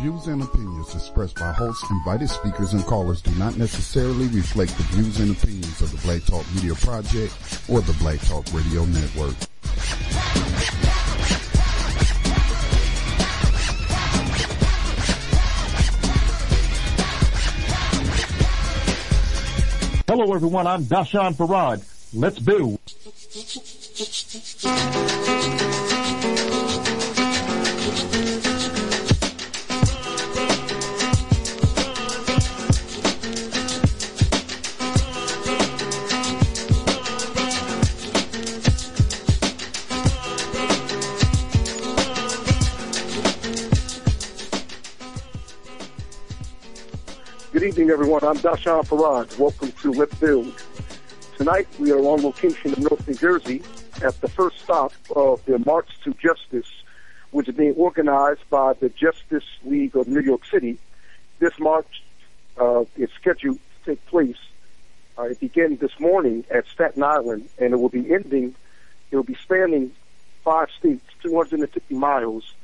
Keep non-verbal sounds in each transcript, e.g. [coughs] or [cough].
views and opinions expressed by hosts, invited speakers, and callers do not necessarily reflect the views and opinions of the Black Talk Media Project or the Black Talk Radio Network. Hello everyone, I'm Dashan Farad. Let's do. Good evening, everyone. I'm Dashan Farad. Welcome to Let's Build. Tonight, we are on location in North New Jersey at the first stop of the March to Justice, which is being organized by the Justice League of New York City. This march uh, is scheduled to take place. Uh, it began this morning at Staten Island, and it will be ending, it will be spanning five states, 250 miles,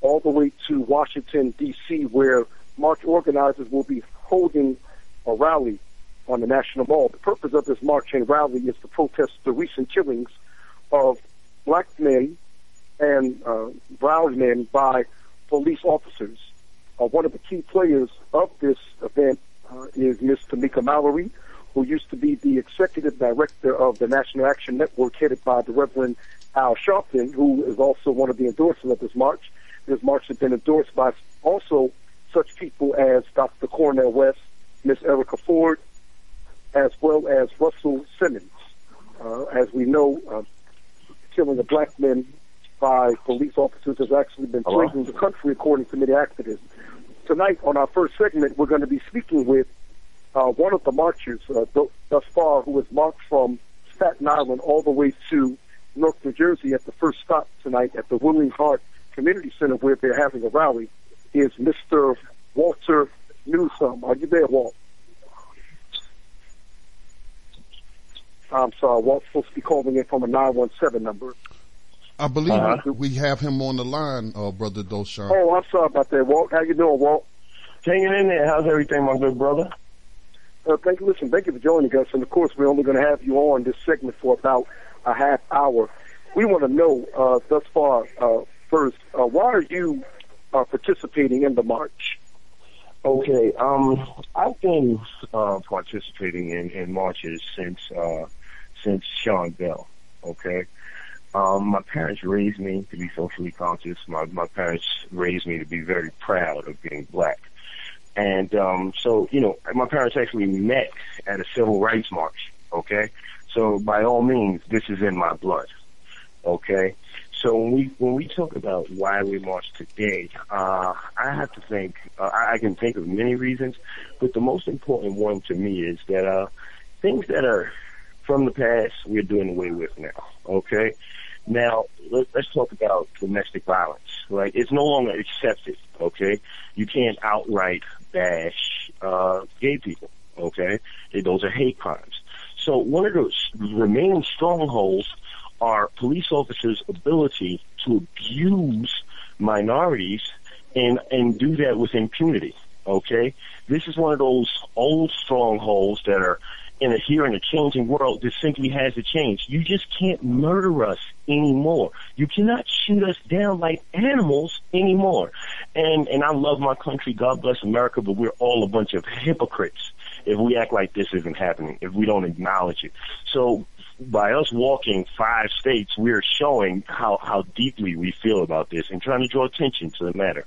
all the way to Washington, D.C., where march organizers will be holding a rally on the National Mall. The purpose of this march and rally is to protest the recent killings of black men and uh, brown men by police officers. Uh, one of the key players of this event uh, is Ms. Tamika Mallory, who used to be the executive director of the National Action Network, headed by the Reverend Al Sharpton, who is also one of the endorsers of this march. This march has been endorsed by also such people as Dr. Cornel West, Miss Erica Ford, as well as Russell Simmons. Uh, as we know, uh, killing of black men by police officers has actually been plaguing the country, according to many activists. Tonight, on our first segment, we're going to be speaking with uh, one of the marchers uh, th- thus far who has marched from Staten Island all the way to North New Jersey at the first stop tonight at the Willing Heart Community Center where they're having a rally is Mr. Walter Newsome. Are you there, Walt? I'm sorry, Walt's supposed to be calling in from a 917 number. I believe Uh-huh. we have him on the line, uh, Brother Doshan. Oh, I'm sorry about that, Walt. How you doing, Walt? Hanging in there. How's everything, my good brother? Uh, thank you. Listen, thank you for joining us. And of course, we're only going to have you on this segment for about a half hour. We want to know uh, thus far, uh, first, uh, why are you uh, participating in the march? Okay, um, I've been uh, participating in, in marches since uh, since Sean Bell. Okay, um, my parents raised me to be socially conscious. My my parents raised me to be very proud of being black, and um, so you know, my parents actually met at a civil rights march. Okay, so by all means, this is in my blood. Okay, so when we when we talk about why we march today, uh, I have to think. Uh, I can think of many reasons, but the most important one to me is that uh, things that are from the past we're doing away with now. Okay, now let, let's talk about domestic violence. Right, it's no longer accepted. Okay, you can't outright bash uh, gay people. Okay, those are hate crimes. So one of those remaining strongholds are police officers' ability to abuse minorities and and do that with impunity. Okay, this is one of those old strongholds that are in a here in a changing world that simply has to change. You just can't murder us anymore. You cannot shoot us down like animals anymore. And and I love my country. God bless America, but we're all a bunch of hypocrites if we act like this isn't happening, if we don't acknowledge it. So by us walking five states, we're showing how, how deeply we feel about this and trying to draw attention to the matter.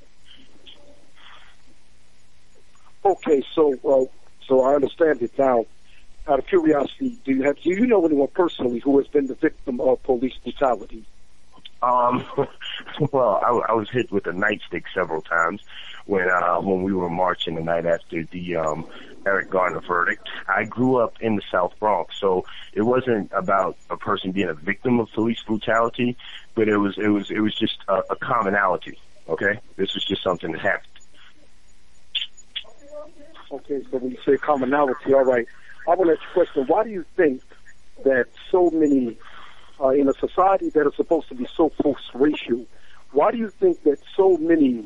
Okay, so uh, so I understand it now. Out of curiosity, do you have do you know anyone personally who has been the victim of police brutality? Um, [laughs] well, I, I was hit with a nightstick several times when uh, when we were marching the night after the um, Eric Garner verdict. I grew up in the South Bronx, so it wasn't about a person being a victim of police brutality, but it was it was it was just a, a commonality. Okay, this was just something that happened. Okay, so when you say commonality, all right. I want to ask you a question. Why do you think that so many, uh, in a society that is supposed to be so post-racial, why do you think that so many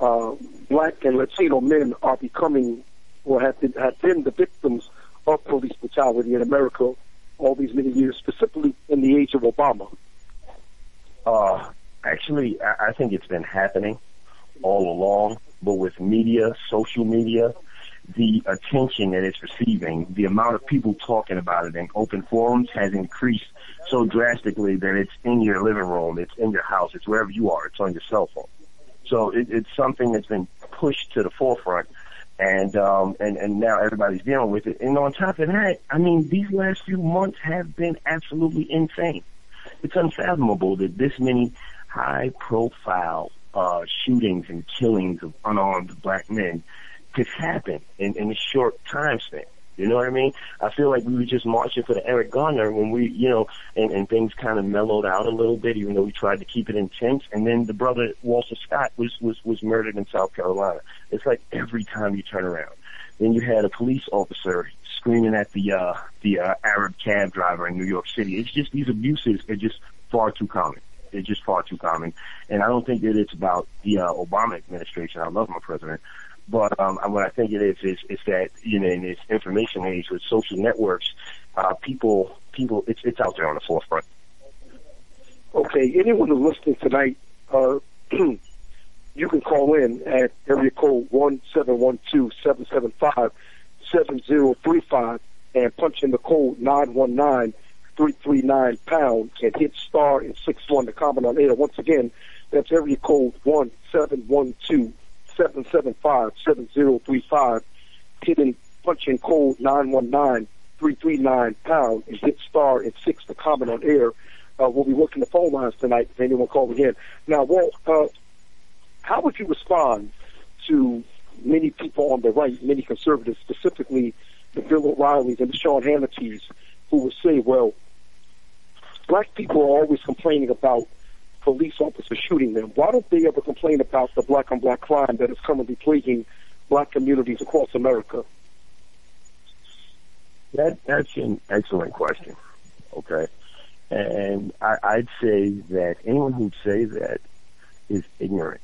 uh, black and Latino men are becoming or have been, have been the victims of police brutality in America all these many years, specifically in the age of Obama? Uh, actually, I, I think it's been happening all along, but with media, social media, the attention that it's receiving, the amount of people talking about it in open forums has increased so drastically that it's in your living room, it's in your house, it's wherever you are, it's on your cell phone. So it, it's something that's been pushed to the forefront, and um, and and now everybody's dealing with it. And on top of that, I mean, these last few months have been absolutely insane. It's unfathomable that this many high-profile uh, shootings and killings of unarmed black men could happen in, in a short time span. You know what I mean? I feel like we were just marching for the Eric Garner when we, you know, and, and things kind of mellowed out a little bit, even though we tried to keep it intense. And then the brother Walter Scott was was was murdered in South Carolina. It's like every time you turn around. Then you had a police officer screaming at the uh, the uh, Arab cab driver in New York City. It's just these abuses are just far too common. They're just far too common, and I don't think that it's about the uh, Obama administration. I love my president, but um, what I think it is is is that you know in this information age with social networks, uh, people people it's it's out there on the forefront. Okay, anyone who's listening tonight, uh, [clears throat] you can call in at area code one seven one two seven seven five seven zero three five and punch in the code nine one nine three three nine pound and hit star and six one to comment on air. Once again, that's area code one seven one two 775-7035. Hidden punch in code 919-339 pound and hit star and six to comment on air. Uh, we'll be working the phone lines tonight if anyone calls again. Now, Walt, uh, how would you respond to many people on the right, many conservatives, specifically the Bill O'Reillys and the Sean Hannity's, who would say, well, black people are always complaining about police officers shooting them. Why don't they ever complain about the black on black crime that is currently plaguing black communities across America? That that's an excellent question. Okay. And I, I'd say that anyone who'd say that is ignorant.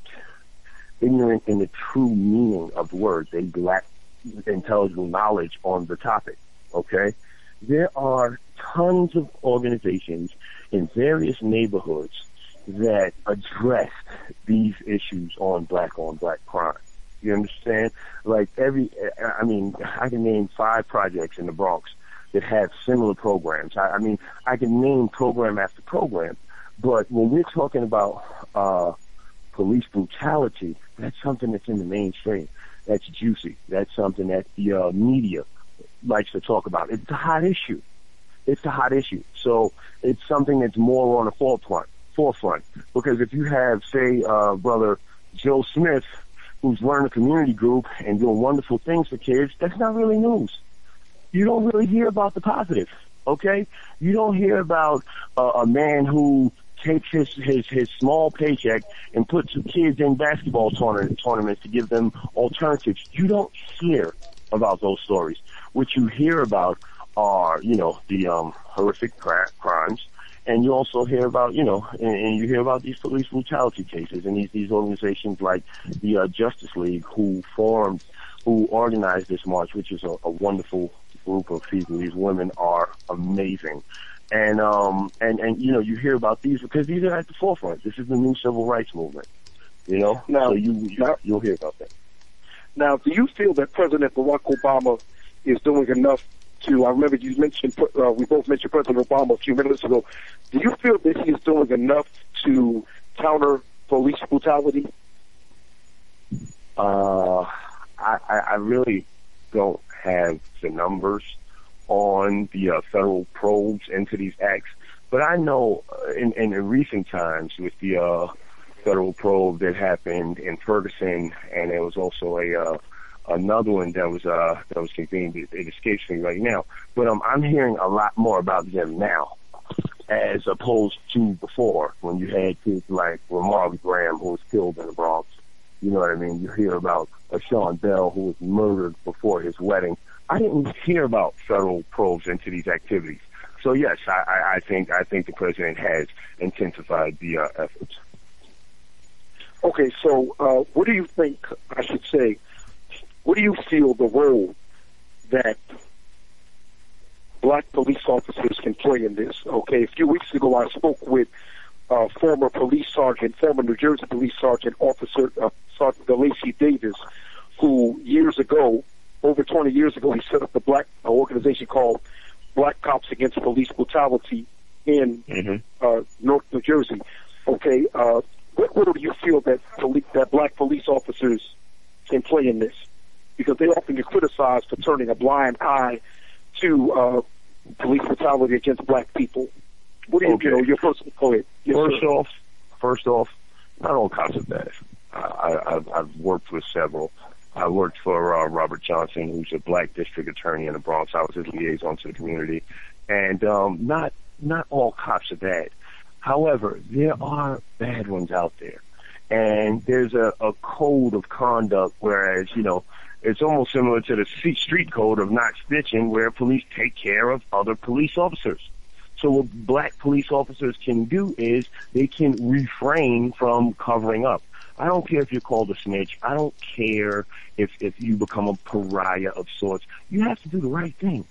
Ignorant in the true meaning of the word. They lack intellectual knowledge on the topic. Okay? There are tons of organizations in various neighborhoods that addressed these issues on black on black crime. You understand? Like every, I mean, I can name five projects in the Bronx that have similar programs. I, I mean, I can name program after program, but when we're talking about uh, police brutality, that's something that's in the mainstream. That's juicy. That's something that the uh, media likes to talk about. It's a hot issue. It's a hot issue. So it's something that's more on the forefront forefront. Because if you have, say, uh, brother Joe Smith, who's running a community group and doing wonderful things for kids, that's not really news. You don't really hear about the positive, okay? You don't hear about uh, a man who takes his, his, his small paycheck and puts kids in basketball tournament, tournaments to give them alternatives. You don't hear about those stories. What you hear about are, you know, the um, horrific crimes, and you also hear about, you know, and, and you hear about these police brutality cases and these, these organizations like the uh, Justice League who formed, who organized this march, which is a, a wonderful group of people. These women are amazing. And, um, and, and, you know, you hear about these because these are at the forefront. This is the new civil rights movement, you know? Now, so you, you now, you'll hear about that. Now, do you feel that President Barack Obama is doing enough to, I remember you mentioned, uh, we both mentioned President Obama a few minutes ago. Do you feel that he is doing enough to counter police brutality? Uh, I, I really don't have the numbers on the uh, federal probes into these acts, But I know uh, in, in recent times with the uh, federal probe that happened in Ferguson, and there was also a uh, another one that was uh, that was convened. It, it escapes me right now, but um, I'm hearing a lot more about them now, as opposed to before when you had kids like Ramarley Graham who was killed in the Bronx. You know what I mean? You hear about a Sean Bell who was murdered before his wedding. I didn't hear about federal probes into these activities. So yes, I, I think I think the president has intensified the uh, efforts. Okay, so uh, what do you think? I should say, what do you feel the role that black police officers can play in this? Okay, a few weeks ago I spoke with uh, former police sergeant, former New Jersey police sergeant, officer uh, Sergeant Lacey Davis, who years ago, over 20 years ago, he set up the black uh, organization called Black Cops Against Police Brutality in mm-hmm. uh, North New Jersey. Okay, uh, what role do you feel that police, that black police officers can play in this? Because they often get criticized for turning a blind eye to uh, police brutality against black people. What do you, okay. you know, your personal poet? Yes, first sir. off, first off, not all cops are bad. I, I've, I've worked with several. I worked for uh, Robert Johnson, who's a black district attorney in the Bronx. I was his liaison to the community, and um, not not all cops are bad. However, there are bad ones out there, and there's a, a code of conduct. Whereas you know, it's almost similar to the street code of not snitching, where police take care of other police officers. So what black police officers can do is they can refrain from covering up. I don't care if you're called a snitch. I don't care if, if you become a pariah of sorts. You have to do the right thing.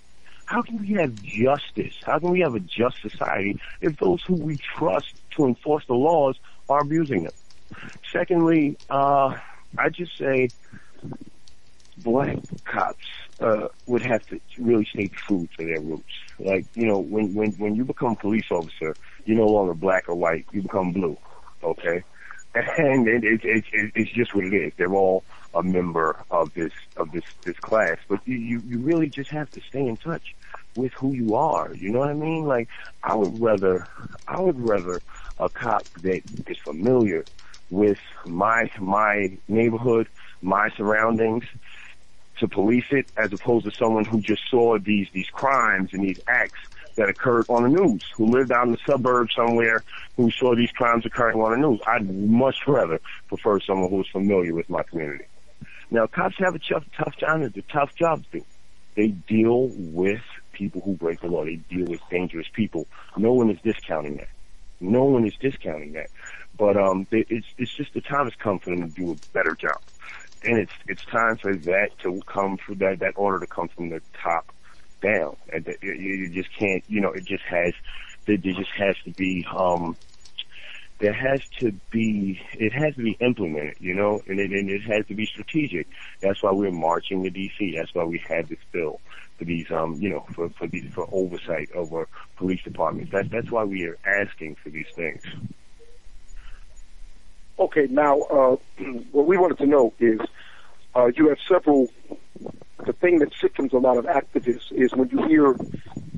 How can we have justice? How can we have a just society if those who we trust to enforce the laws are abusing them? Secondly, uh, I just say black cops uh, would have to really stay true to their roots. Like, you know, when, when, when you become a police officer, you're no longer black or white, you become blue. Okay? and it, it, it, it, it's just what it is. They're all a member of this of this this class, but you you really just have to stay in touch with who you are. You know what I mean? Like I would rather I would rather a cop that is familiar with my my neighborhood, my surroundings, to police it, as opposed to someone who just saw these these crimes and these acts that occurred on the news, who lived out in the suburbs somewhere, who saw these crimes occurring on the news. I'd much rather prefer someone who is familiar with my community. Now, cops have a tough, tough time. It's a tough job to do. They deal with people who break the law. They deal with dangerous people. No one is discounting that. No one is discounting that. But um, it's it's just the time has come for them to do a better job, and it's it's time for that to come for that that order to come from the top down. And you just can't, you know, it just has, there just has to be, um, there has to be, it has to be implemented, you know, and it, and it has to be strategic. That's why we're marching to DC. That's why we have this bill for these, um, you know, for, for these, for oversight over police departments. That, that's why we are asking for these things. Okay, now, uh, [clears throat] what we wanted to know is, uh, you have several the thing that sickens a lot of activists is when you hear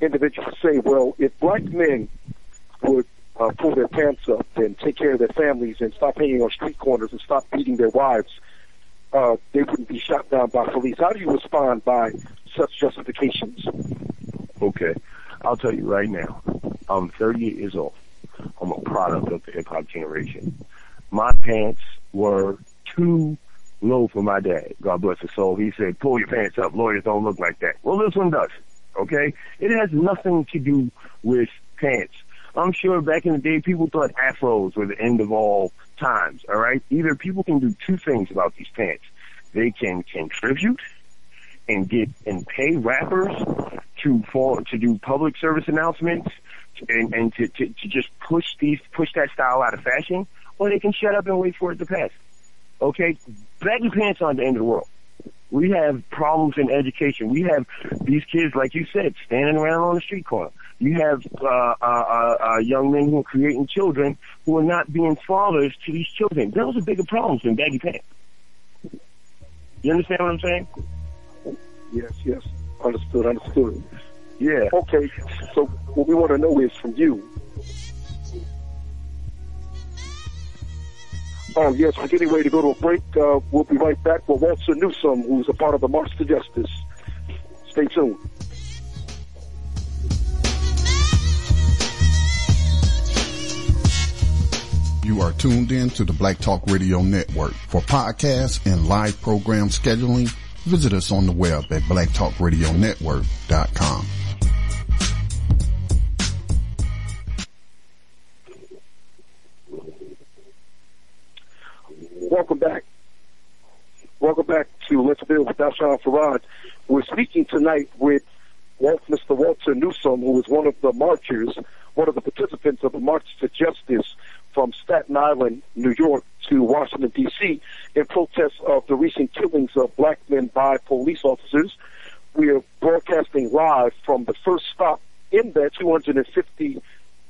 individuals say, well, if black men would uh, pull their pants up and take care of their families and stop hanging on street corners and stop beating their wives, uh, they wouldn't be shot down by police. How do you respond by such justifications? Okay. I'll tell you right now. I'm 38 years old. I'm a product of the hip hop generation. My pants were too low for my dad. God bless his soul. He said, pull your pants up. Lawyers don't look like that. Well, this one does. Okay? It has nothing to do with pants. I'm sure back in the day, people thought afros were the end of all times. All right? Either people can do two things about these pants. They can contribute and get and pay rappers to fall to do public service announcements and, and to, to, to just push these push that style out of fashion, or they can shut up and wait for it to pass. Okay, baggy pants aren't the end of the world. We have problems in education. We have these kids, like you said, standing around on the street corner. You have uh, uh, uh, uh, young men who are creating children who are not being fathers to these children. Those are bigger problems than baggy pants. You understand what I'm saying? Yes, yes. Understood, understood. Yeah. Okay, so what we want to know is from you, Oh, yes, we're getting ready to go to a break. Uh, we'll be right back with Walter Newsom, who's a part of the March to Justice. Stay tuned. You are tuned in to the Black Talk Radio Network. For podcasts and live program scheduling, visit us on the web at blacktalkradionetwork.com. Welcome back. Welcome back to Let's Build with Dashawn Farad. We're speaking tonight with Mr. Walter Newsom, who is one of the marchers, one of the participants of the March to Justice from Staten Island, New York to Washington, D.C. in protest of the recent killings of black men by police officers. We are broadcasting live from the first stop in that 250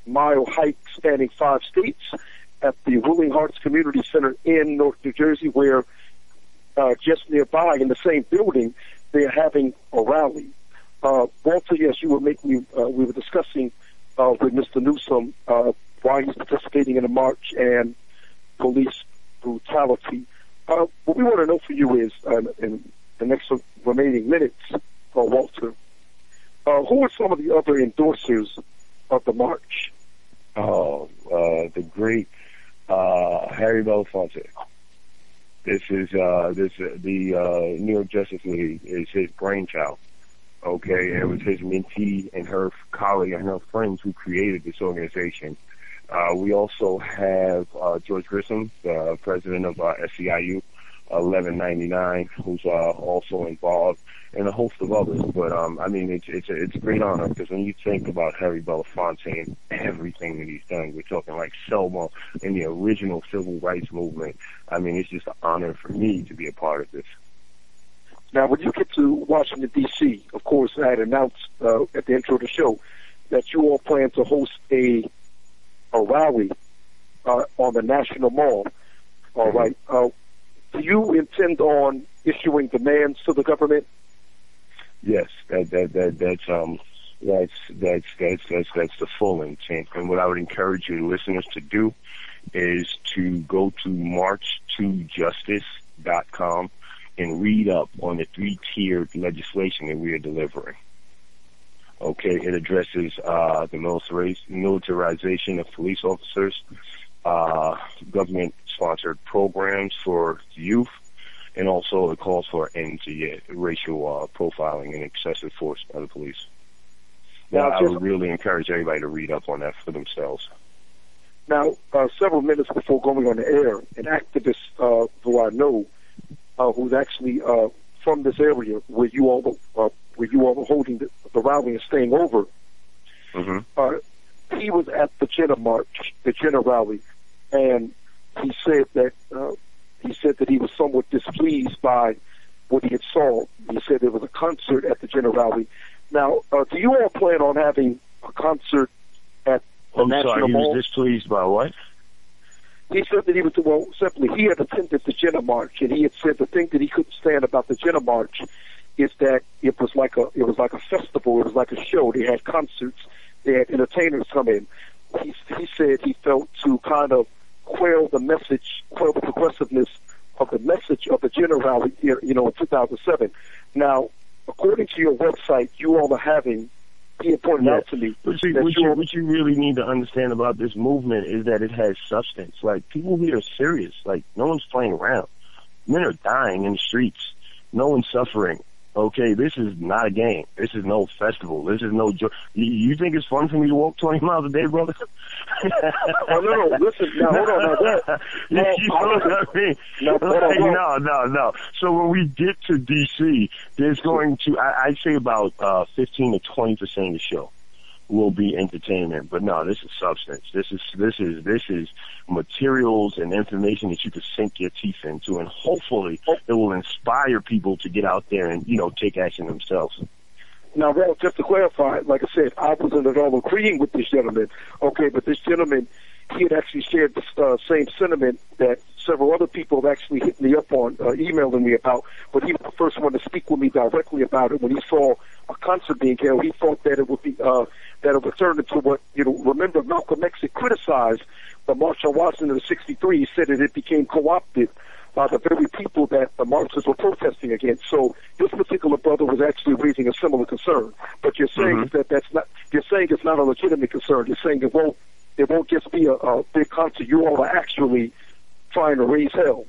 mile hike spanning five states at the Willing Hearts Community Center in North New Jersey, where uh, just nearby in the same building, they're having a rally. Uh, Walter, yes, you were making, uh, we were discussing uh, with Mr. Newsom uh, why he's participating in the march and police brutality. Uh, what we want to know for you is, uh, in the next remaining minutes, uh, Walter, uh, who are some of the other endorsers of the march? Oh, uh, the great uh, Harry Belafonte. This is uh, this uh, the uh, New York Justice League is his brainchild. Okay, it was his mentee and her colleague and her friends who created this organization. Uh, we also have uh, George Gresham, the president of uh, SEIU 1199, who's uh, also involved, and a host of others. But um, I mean, it's it's a, it's a great honor because when you think about Harry Belafonte and everything that he's done, we're talking like Selma and the original civil rights movement. I mean, it's just an honor for me to be a part of this. Now, when you get to Washington D.C., of course, I had announced uh, at the intro of the show that you all plan to host a a rally uh, on the National Mall. All right. Uh, do you intend on issuing demands to the government? Yes, that that that that's um that's that's that's that's that's the full intent. And what I would encourage you listeners to do is to go to march2justice.com and read up on the three tiered legislation that we are delivering. Okay, it addresses uh, the militarization of police officers, uh, government-sponsored programs for youth, and also it calls for end to racial uh, profiling and excessive force by the police. Now, I would really encourage everybody to read up on that for themselves. Now, uh, several minutes before going on the air, an activist uh, who I know, uh, who's actually uh, from this area where you all uh, where you all were holding the, the rally and staying over, mm-hmm. uh, he was at the Jena March, the Jena rally, and he said that uh, he said that he was somewhat displeased by what he had saw. He said there was a concert at the Jena rally. Now, uh, do you all plan on having a concert at the I'm National sorry, he Mall? was displeased by what? He said that he was, well, simply, he had attended the Jena March, and he had said the thing that he couldn't stand about the Jena March is that it was like a, it was like a festival, it was like a show. They had concerts, they had entertainers come in. He, he said he felt to kind of quell the message, quell the progressiveness of the message of the Jena rally, you know, in 2007. Now, according to your website, you all are having he pointed Yeah. out to me What you, what, you, what you really need to understand about this movement is that it has substance. Like, people here are serious. Like, no one's playing around. Men are dying in the streets. No one's suffering. Okay, this is not a game. This is no festival. This is no joy. You, you think it's fun for me to walk 20 [laughs] miles a day, brother? Oh, no, no, listen, now, hold on, now, that- [laughs] no, you know what I mean? No, Like, no, no, no. So when we get to DC, there's going to, I, I'd say about, uh, 15 to 20% of the show will be entertainment. But no, this is substance. This is, this is, this is materials and information that you can sink your teeth into and hopefully it will inspire people to get out there and, you know, take action themselves. Now, Ralph, just to clarify, like I said, I wasn't at all agreeing with this gentleman. Okay, but this gentleman, he had actually shared the uh, same sentiment that several other people have actually hit me up on, uh, emailing me about, but he was the first one to speak with me directly about it when he saw a concert being held. He thought that it would be, uh, that it would turn into what, you know, remember Malcolm X had criticized the March on Washington of 63, he said that it became co-opted by the very people that the Marxists were protesting against. So this particular brother was actually raising a similar concern. But you're saying mm-hmm. that that's not, you're saying it's not a legitimate concern. You're saying it won't, it won't just be a, a big concert. You all are actually trying to raise hell.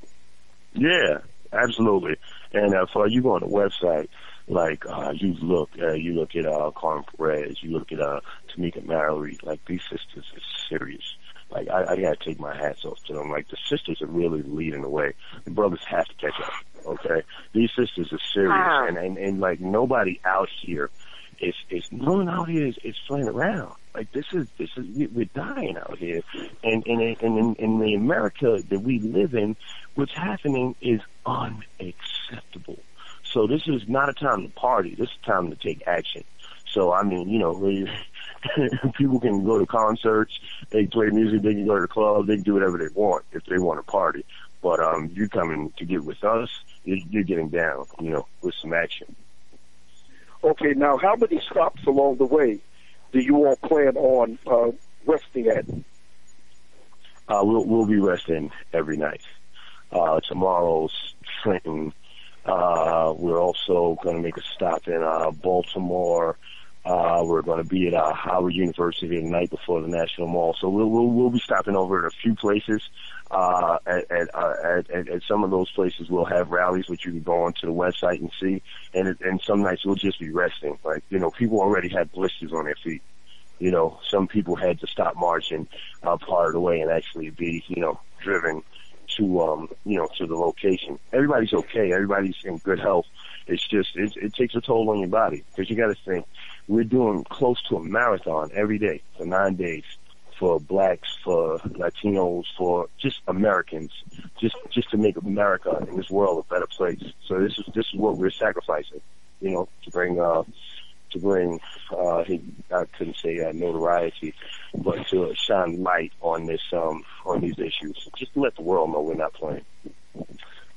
Yeah, absolutely. And uh, for you go on the website, like uh, you look, uh, you look at uh, Carmen Perez, you look at uh, Tamika Mallory. Like these sisters are serious. Like I, I gotta take my hats off to them. Like the sisters are really leading the way. The brothers have to catch up. Okay, these sisters are serious, wow. and, and and like nobody out here is is no one out here is, is playing around. Like this is this is we're dying out here, and and and in, in the America that we live in, what's happening is unacceptable. So this is not a time to party. This is time to take action. So I mean, you know, [laughs] people can go to concerts, they play music, they can go to the club, they can do whatever they want if they want to party. But um, you coming to get with us, you're, you're getting down, you know, with some action. Okay, now how many stops along the way do you all plan on uh, resting at? Uh, we'll we'll be resting every night. Uh, tomorrow's Trenton. Uh, we're also going to make a stop in uh, Baltimore. Uh, we're going to be at uh, Howard University the night before the National Mall. So we'll, we'll, we'll be stopping over at a few places. Uh, at, at, uh, at, at, at some of those places we'll have rallies, which you can go onto the website and see. And, and some nights we'll just be resting. Like, you know, people already had blisters on their feet. You know, some people had to stop marching, uh, part of the way and actually be, you know, driven to, um, you know, to the location. Everybody's okay. Everybody's in good health. It's just, it, it takes a toll on your body because you got to think, we're doing close to a marathon every day for nine days for blacks, for Latinos, for just Americans, just just to make America and this world a better place. So this is this is what we're sacrificing, you know, to bring uh to bring uh I couldn't say uh, notoriety, but to shine light on this um on these issues, just to let the world know we're not playing.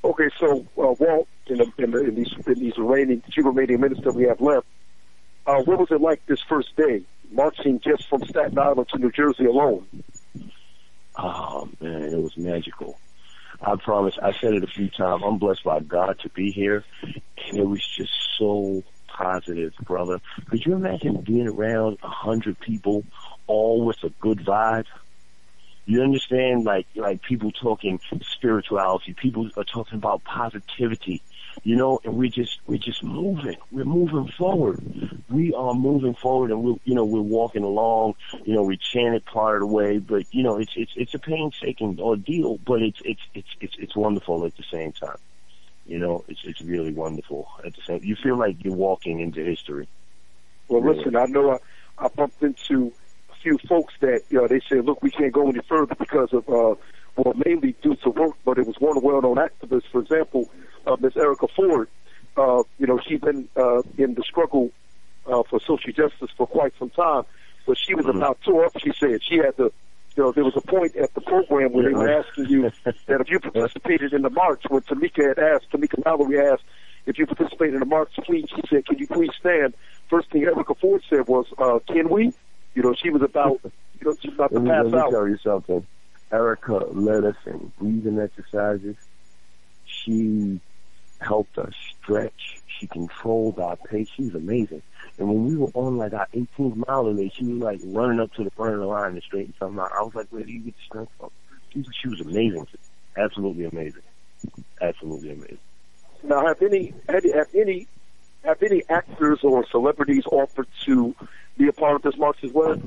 Okay, so uh, Walt, in, in, in these in these remaining few remaining minutes that we have left, uh, what was it like this first day, marching just from Staten Island to New Jersey alone? Oh man, it was magical. I promise. I said it a few times. I'm blessed by God to be here, and it was just so positive, brother. Could you imagine being around a hundred people, all with a good vibe? You understand, like like people talking spirituality. People are talking about positivity you know, and we're just we're just moving. We're moving forward. We are moving forward, and we're you know we're walking along. You know, we chanted part of the way, but you know it's it's it's a painstaking ordeal, but it's it's it's it's it's wonderful at the same time. You know, it's it's really wonderful at the same. You feel like you're walking into history. Well, really. listen, I know I, I bumped into a few folks that you know they said, look, we can't go any further because of uh, well, mainly due to work, but it was one well-known activist, for example uh, Ms. Erica Ford, uh, you know, she's been uh, in the struggle uh, for social justice for quite some time, but she was mm-hmm. about two up. She said she had to. You know, there was a point at the program where they were asking you [laughs] that if you participated in the march, when Tamika had asked, Tamika Mallory asked, if you participated in the march, please, she said, can you please stand? First thing Erica Ford said was, uh, can we? You know, she was about, you know, she was about to pass let me out. tell you something. Erica led us in breathing exercises. She helped us stretch. She controlled our pace. She was amazing. And when we were on like our 18th mile today, she was like running up to the front of the line and straighten something out. I was like, where do you get the strength from? She was, she was amazing. Absolutely amazing. Absolutely amazing. Now, have any have, have any have any actors or celebrities offered to be a part of this march as well?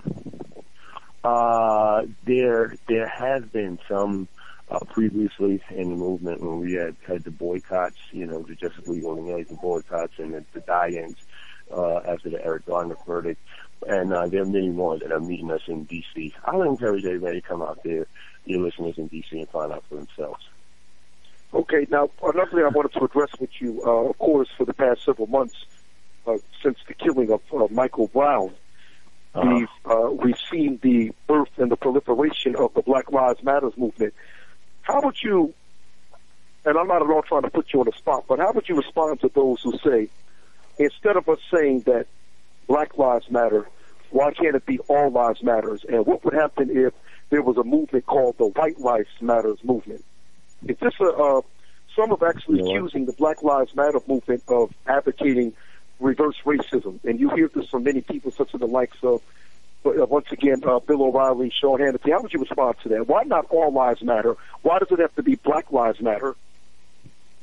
Uh, there there have been some uh, previously in the movement when we had had the boycotts, you know, the Justice League organizing boycotts and the, the die-ins uh, after the Eric Garner verdict. And uh, there are many more that are meeting us in D.C. I would encourage everybody to come out there, your listeners in D.C., and find out for themselves. Okay, now another thing I wanted to address with you, uh, of course, for the past several months, uh, since the killing of uh, Michael Brown, uh-huh. we've uh, we've seen the birth and the proliferation of the Black Lives Matters movement. How would you, and I'm not at all trying to put you on the spot, but how would you respond to those who say, instead of us saying that Black Lives Matter, why can't it be All Lives Matters? And what would happen if there was a movement called the White Lives Matters movement. Is this a, uh, some are actually what? accusing the Black Lives Matter movement of advocating reverse racism, and you hear this from many people, such as the likes of, once again, uh, Bill O'Reilly, Sean Hannity. How would you respond to that? Why not all lives matter? Why does it have to be Black Lives Matter?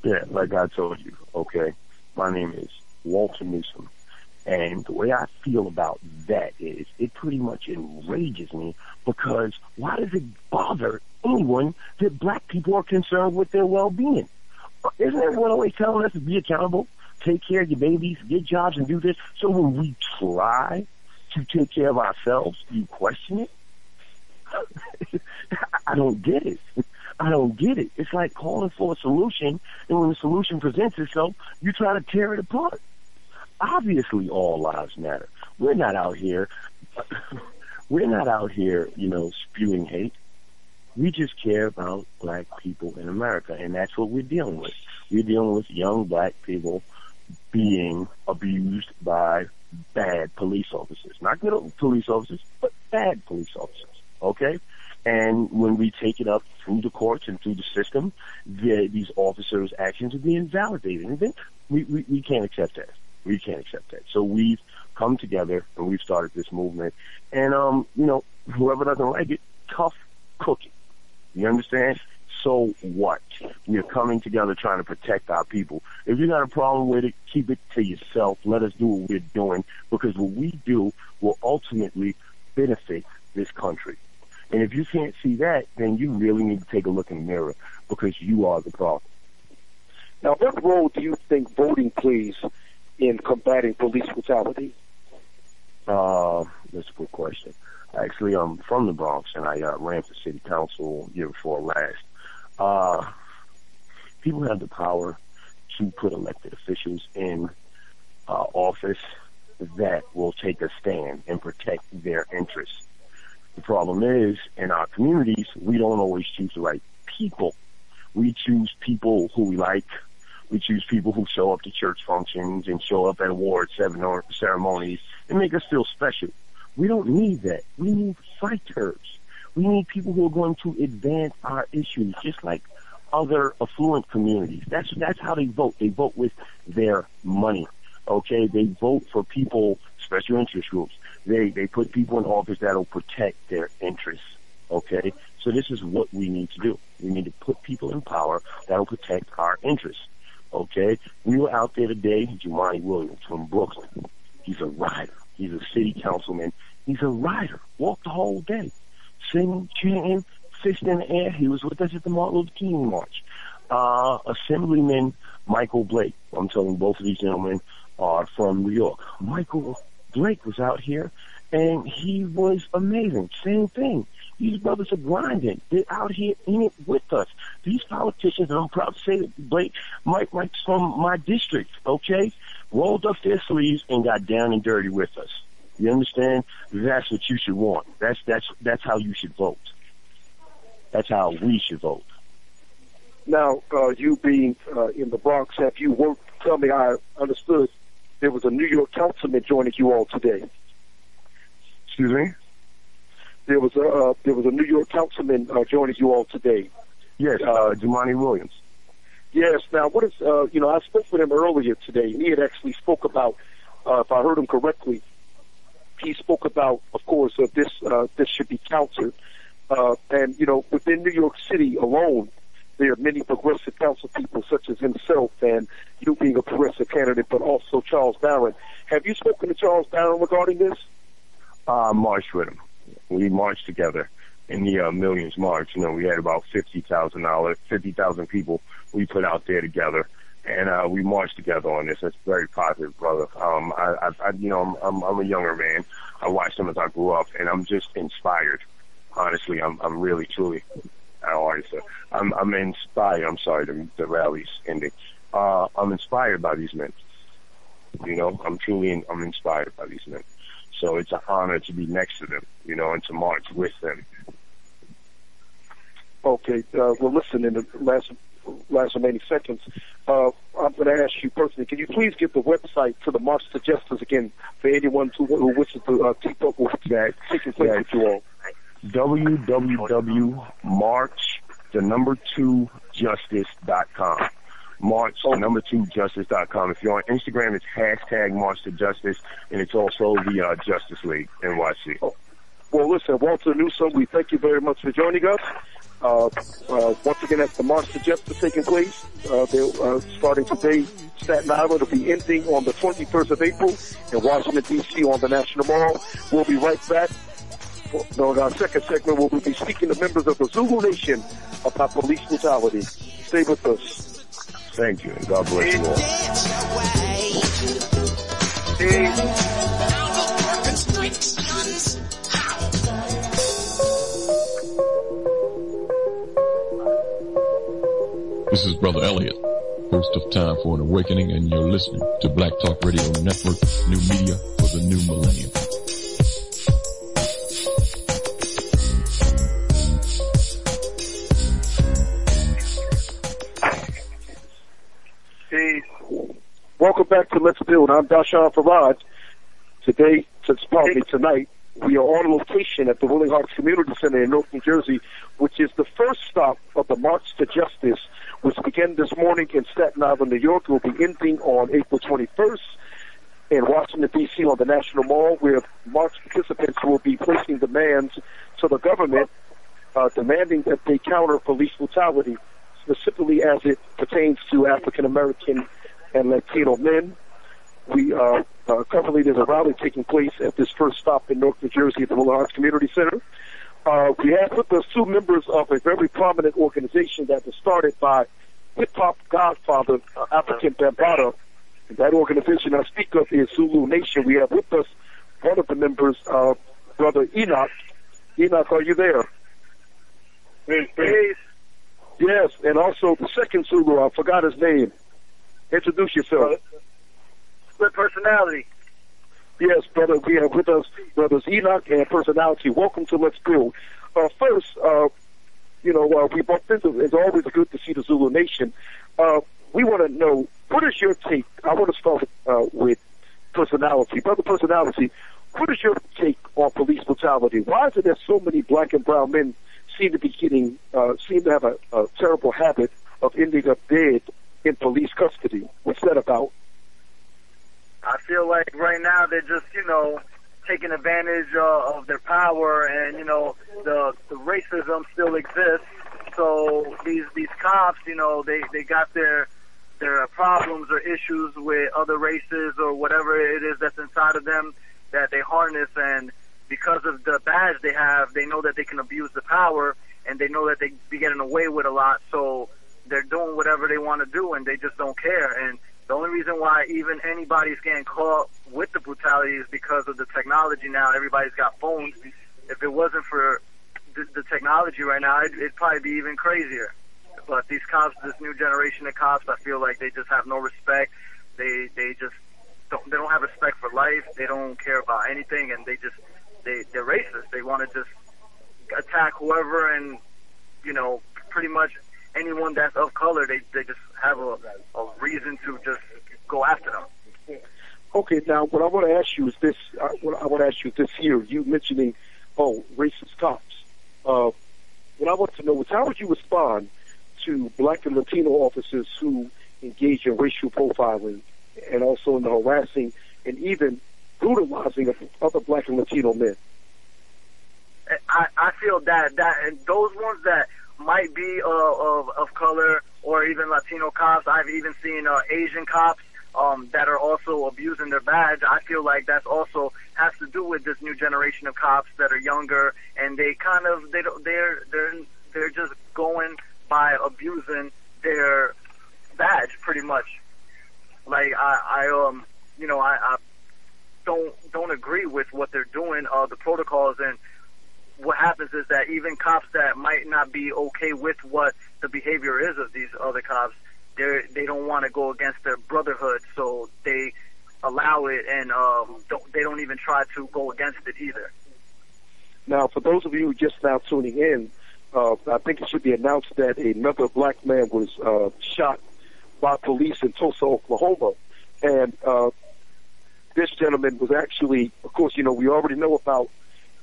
Yeah, like I told you, okay, my name is Walter Newsom. And the way I feel about that is it pretty much enrages me because why does it bother anyone that black people are concerned with their well-being? Isn't everyone always telling us to be accountable, take care of your babies, get jobs and do this? So when we try to take care of ourselves, you question it? [laughs] I don't get it. I don't get it. It's like calling for a solution, and when the solution presents itself, you try to tear it apart. Obviously, all lives matter. We're not out here. [laughs] We're not out here, you know, spewing hate. We just care about black people in America, and that's what we're dealing with. We're dealing with young black people being abused by bad police officers. Not good police officers, but bad police officers. Okay? And when we take it up through the courts and through the system, the, these officers' actions are being validated. And we, we, we can't accept that. We can't accept that. So we've come together and we've started this movement. And, um, you know, whoever doesn't like it, tough cookie. You understand? So what? We are coming together trying to protect our people. If you got a problem with it, keep it to yourself. Let us do what we're doing because what we do will ultimately benefit this country. And if you can't see that, then you really need to take a look in the mirror because you are the problem. Now, what role do you think voting plays in combating police brutality? Uh, that's a good question. Actually, I'm from the Bronx and I uh, ran for city council year before last. Uh, people have the power to put elected officials in uh, office that will take a stand and protect their interests. The problem is, in our communities, we don't always choose the right people. We choose people who we like. We choose people who show up to church functions and show up at award ceremonies and make us feel special. We don't need that. We need fighters. We need people who are going to advance our issues, just like other affluent communities. That's that's how they vote. They vote with their money. Okay, they vote for people, special interest groups. They they put people in office that'll protect their interests. Okay, so this is what we need to do. We need to put people in power that'll protect our interests. Okay, we were out there today. Jumaane Williams from Brooklyn. He's a rider. He's a city councilman. He's a rider. Walked the whole day, singing, chanting, fist in the air. He was with us at the Martin Luther King March. Uh, Assemblyman Michael Blake. I'm telling both of these gentlemen are from New York. Michael Blake was out here and he was amazing. Same thing. These brothers are grinding. They're out here in it with us. These politicians, and I'm proud to say that Blake, Mike, Mike's from my district, okay, rolled up their sleeves and got down and dirty with us. You understand? That's what you should want. That's that's that's how you should vote. That's how we should vote. Now, uh, you being uh, in the Bronx, have you worked? Tell me, I understood there was a New York councilman joining you all today. Excuse me. There was a uh, there was a New York councilman uh, joining you all today. Yes, uh, Jumaane Williams. Yes. Now, what is uh, you know? I spoke with him earlier today, and he had actually spoke about, uh, if I heard him correctly, he spoke about, of course, uh, this uh, this should be countered, uh, and you know, within New York City alone, there are many progressive council people, such as himself, and you being a progressive candidate, but also Charles Barron. Have you spoken to Charles Barron regarding this? Uh, marched with him. We marched together in the uh, Millions March. You know, we had about fifty thousand dollars, fifty thousand people we put out there together, and uh, we marched together on this. It's very positive, brother. Um, I, I, I you know, I'm, I'm, I'm a younger man. I watched them as I grew up, and I'm just inspired. Honestly, I'm, I'm really, truly. You, sir? I'm, I'm inspired. I'm sorry, the, the rally's ending. Uh, I'm inspired by these men. You know, I'm truly, in, I'm inspired by these men. So it's an honor to be next to them, you know, and to march with them. Okay. Uh, well, listen, in the last last remaining seconds, uh, I'm going to ask you personally, can you please give the website to the March to Justice again for anyone who, who wishes to uh, keep up with That, taking place with you all? www.march, the number two justice.com. March, the number two justice.com. If you're on Instagram, it's hashtag March to Justice, and it's also the uh, Justice League NYC. Oh. Well, listen, Walter Newsom, we thank you very much for joining us. Uh, uh, once again, that's the March to Justice taking place. Uh, they're uh, starting today, Staten Island. will be ending on the 21st of April in Washington, D.C. on the National Mall. We'll be right back. On our second segment, we'll be speaking to members of the Zulu Nation about police brutality. Stay with us. Thank you, and God bless you all. This is Brother Elliot, host of Time for an Awakening, and you're listening to Black Talk Radio Network, new media for the new millennium. Peace. Welcome back to Let's Build. I'm Dashawn Farad. Today, since probably tonight, we are on location at the Willing Hearts Community Center in North New Jersey, which is the first stop of the March to Justice, which began this morning in Staten Island, New York. Will be ending on April 21st in Washington, D.C. on the National Mall, where March participants will be placing demands to the government, uh, demanding that they counter police brutality, specifically as it pertains to African American and Latino men. We uh, uh, currently there's a rally taking place at this first stop in North New Jersey at the Willing Hearts Community Center. Uh, we have with us two members of a very prominent organization that was started by hip hop godfather uh, Afrika Bambaataa. That organization I speak of is Zulu Nation. We have with us one of the members, uh, Brother Enoch. Enoch, are you there? Peace. Yes, and also the second Zulu, I forgot his name. Introduce yourself. Split personality. Yes, brother, we have with us brothers Enoch and Personality. Welcome to Let's Build. Uh, first, uh, you know, uh, we bumped into, it's always good to see the Zulu Nation. Uh, we want to know, what is your take? I want to start uh, with Personality. Brother Personality, what is your take on police brutality? Why is it that so many black and brown men seem to be getting, uh, seem to have a, a terrible habit of ending up dead in police custody? What's that about? I feel like right now they're just, you know, taking advantage uh, of their power, and you know, the the racism still exists. So these these cops, you know, they they got their their problems or issues with other races or whatever it is that's inside of them that they harness, and because of the badge they have, they know that they can abuse the power, and they know that they be getting away with a lot. So they're doing whatever they want to do, and they just don't care. And the only reason why even anybody's getting caught with the brutality is because of the technology now. Everybody's got phones. If it wasn't for the, the technology right now, it'd, it'd probably be even crazier. But these cops, this new generation of cops, I feel like they just have no respect. They they just don't they don't have respect for life. They don't care about anything, and they just they they're racist. They want to just attack whoever, and you know, pretty much anyone that's of color, they they just have a, a reason to just go after them. Okay, now what I want to ask you is this. Uh, what I want to ask you this here. You mentioning, oh, racist cops. Uh, what I want to know is how would you respond to black and Latino officers who engage in racial profiling and also in the harassing and even brutalizing of other black and Latino men? I, I feel that that and those ones that might be uh, of of color or even Latino cops. I've even seen uh, Asian cops um, that are also abusing their badge. I feel like that's also has to do with this new generation of cops that are younger and they kind of they don't they're they're they're just going by abusing their badge pretty much. Like I, I um you know I, I don't don't agree with what they're doing, uh, the protocols and what happens is that even cops that might not be okay with what the behavior is of these other cops, they they don't want to go against their brotherhood, so they allow it and um, don't, they don't even try to go against it either. Now, for those of you just now tuning in, uh, I think it should be announced that another black man was uh, shot by police in Tulsa, Oklahoma, and uh, this gentleman was actually, of course, you know, we already know about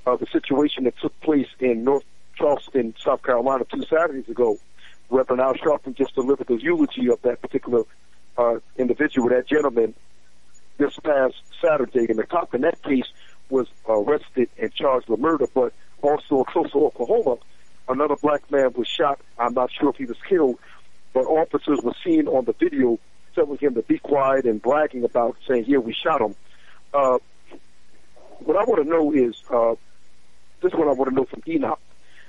uh, the situation that took place in North Charleston, South Carolina, two Saturdays ago. Reverend Al Sharpton just delivered the eulogy of that particular uh, individual, that gentleman, this past Saturday. And the cop in that case was arrested and charged with murder, but also in Tulsa, Oklahoma, another black man was shot. I'm not sure if he was killed, but officers were seen on the video telling him to be quiet and bragging about saying, "Yeah, we shot him." Uh, what I want to know is uh, this is what I want to know from Enoch.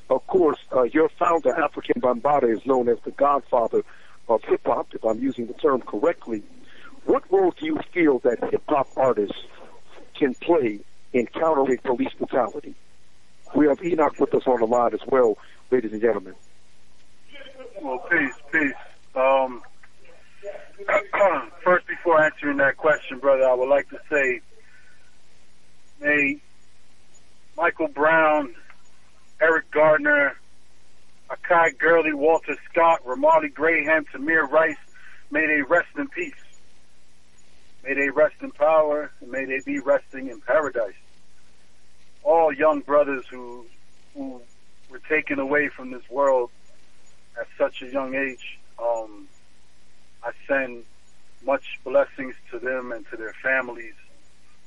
Of course, uh, your founder, Afrika Bambaataa, is known as the godfather of hip hop, if I'm using the term correctly. What role do you feel that hip hop artists can play in countering police brutality? We have Enoch with us on the line as well, ladies and gentlemen. Well, peace, peace. Um, [clears throat] first, before answering that question, brother, I would like to say, may Michael Brown, Eric Garner, Akai Gurley, Walter Scott, Ramarley Graham, Tamir Rice, may they rest in peace. May they rest in power, and may they be resting in paradise. All young brothers who who were taken away from this world at such a young age, um, I send much blessings to them and to their families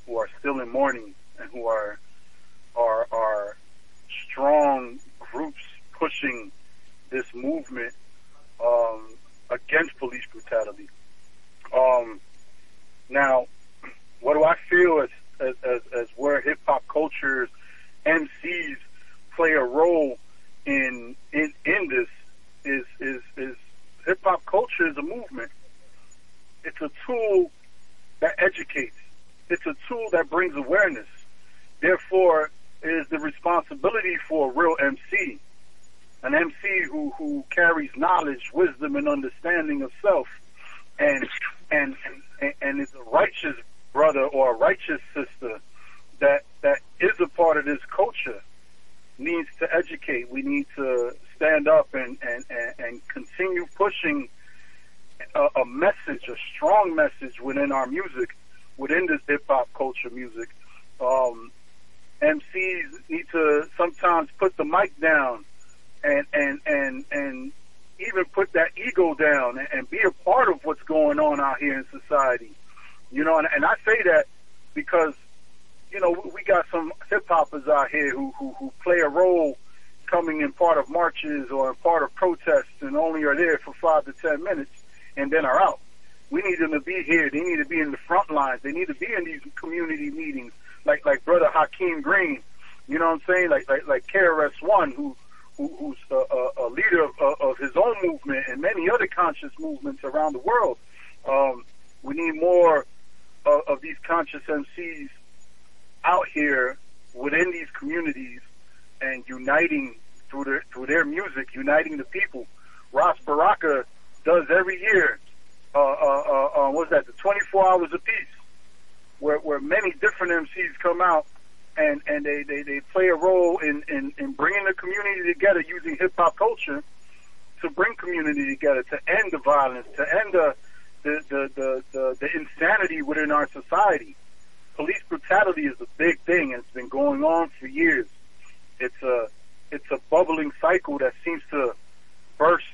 who are still in mourning and who are are are strong groups pushing this movement um, against police brutality. Um, now, what do I feel as as, as, as where hip hop cultures MCs play a role in in in this is is is hip hop culture is a movement. It's a tool that educates. It's a tool that brings awareness. Therefore, is the responsibility for a real MC, an MC who who carries knowledge, wisdom, and understanding of self, and and and, and is a righteous brother or a righteous sister that that is a part of this culture needs to educate. We need to stand up and and and, and continue pushing a, a message, a strong message within our music, within this hip hop culture music. Um, MCs need to sometimes put the mic down and and and and even put that ego down and, and be a part of what's going on out here in society. You know, and, and I say that because you know we got some hip hoppers out here who, who who play a role coming in part of marches or part of protests and only are there for five to ten minutes and then are out. We need them to be here. They need to be in the front lines. They need to be in these community meetings, like like brother Hakeem Green. You know what I'm saying? Like like like KRS One, who, who who's a, a, leader of, of his own movement and many other conscious movements around the world. Um, we need more of, of these conscious MCs out here within these communities and uniting through their through their music, uniting the people. Ras Baraka does every year. Uh, uh, uh, uh, that? The 24 hours a piece, where where many different MCs come out and and they they, they play a role in, in in bringing the community together using hip hop culture to bring community together to end the violence, to end the the the the, the, the insanity within our society. Police brutality is a big thing, and it's been going on for years. It's a it's a bubbling cycle that seems to burst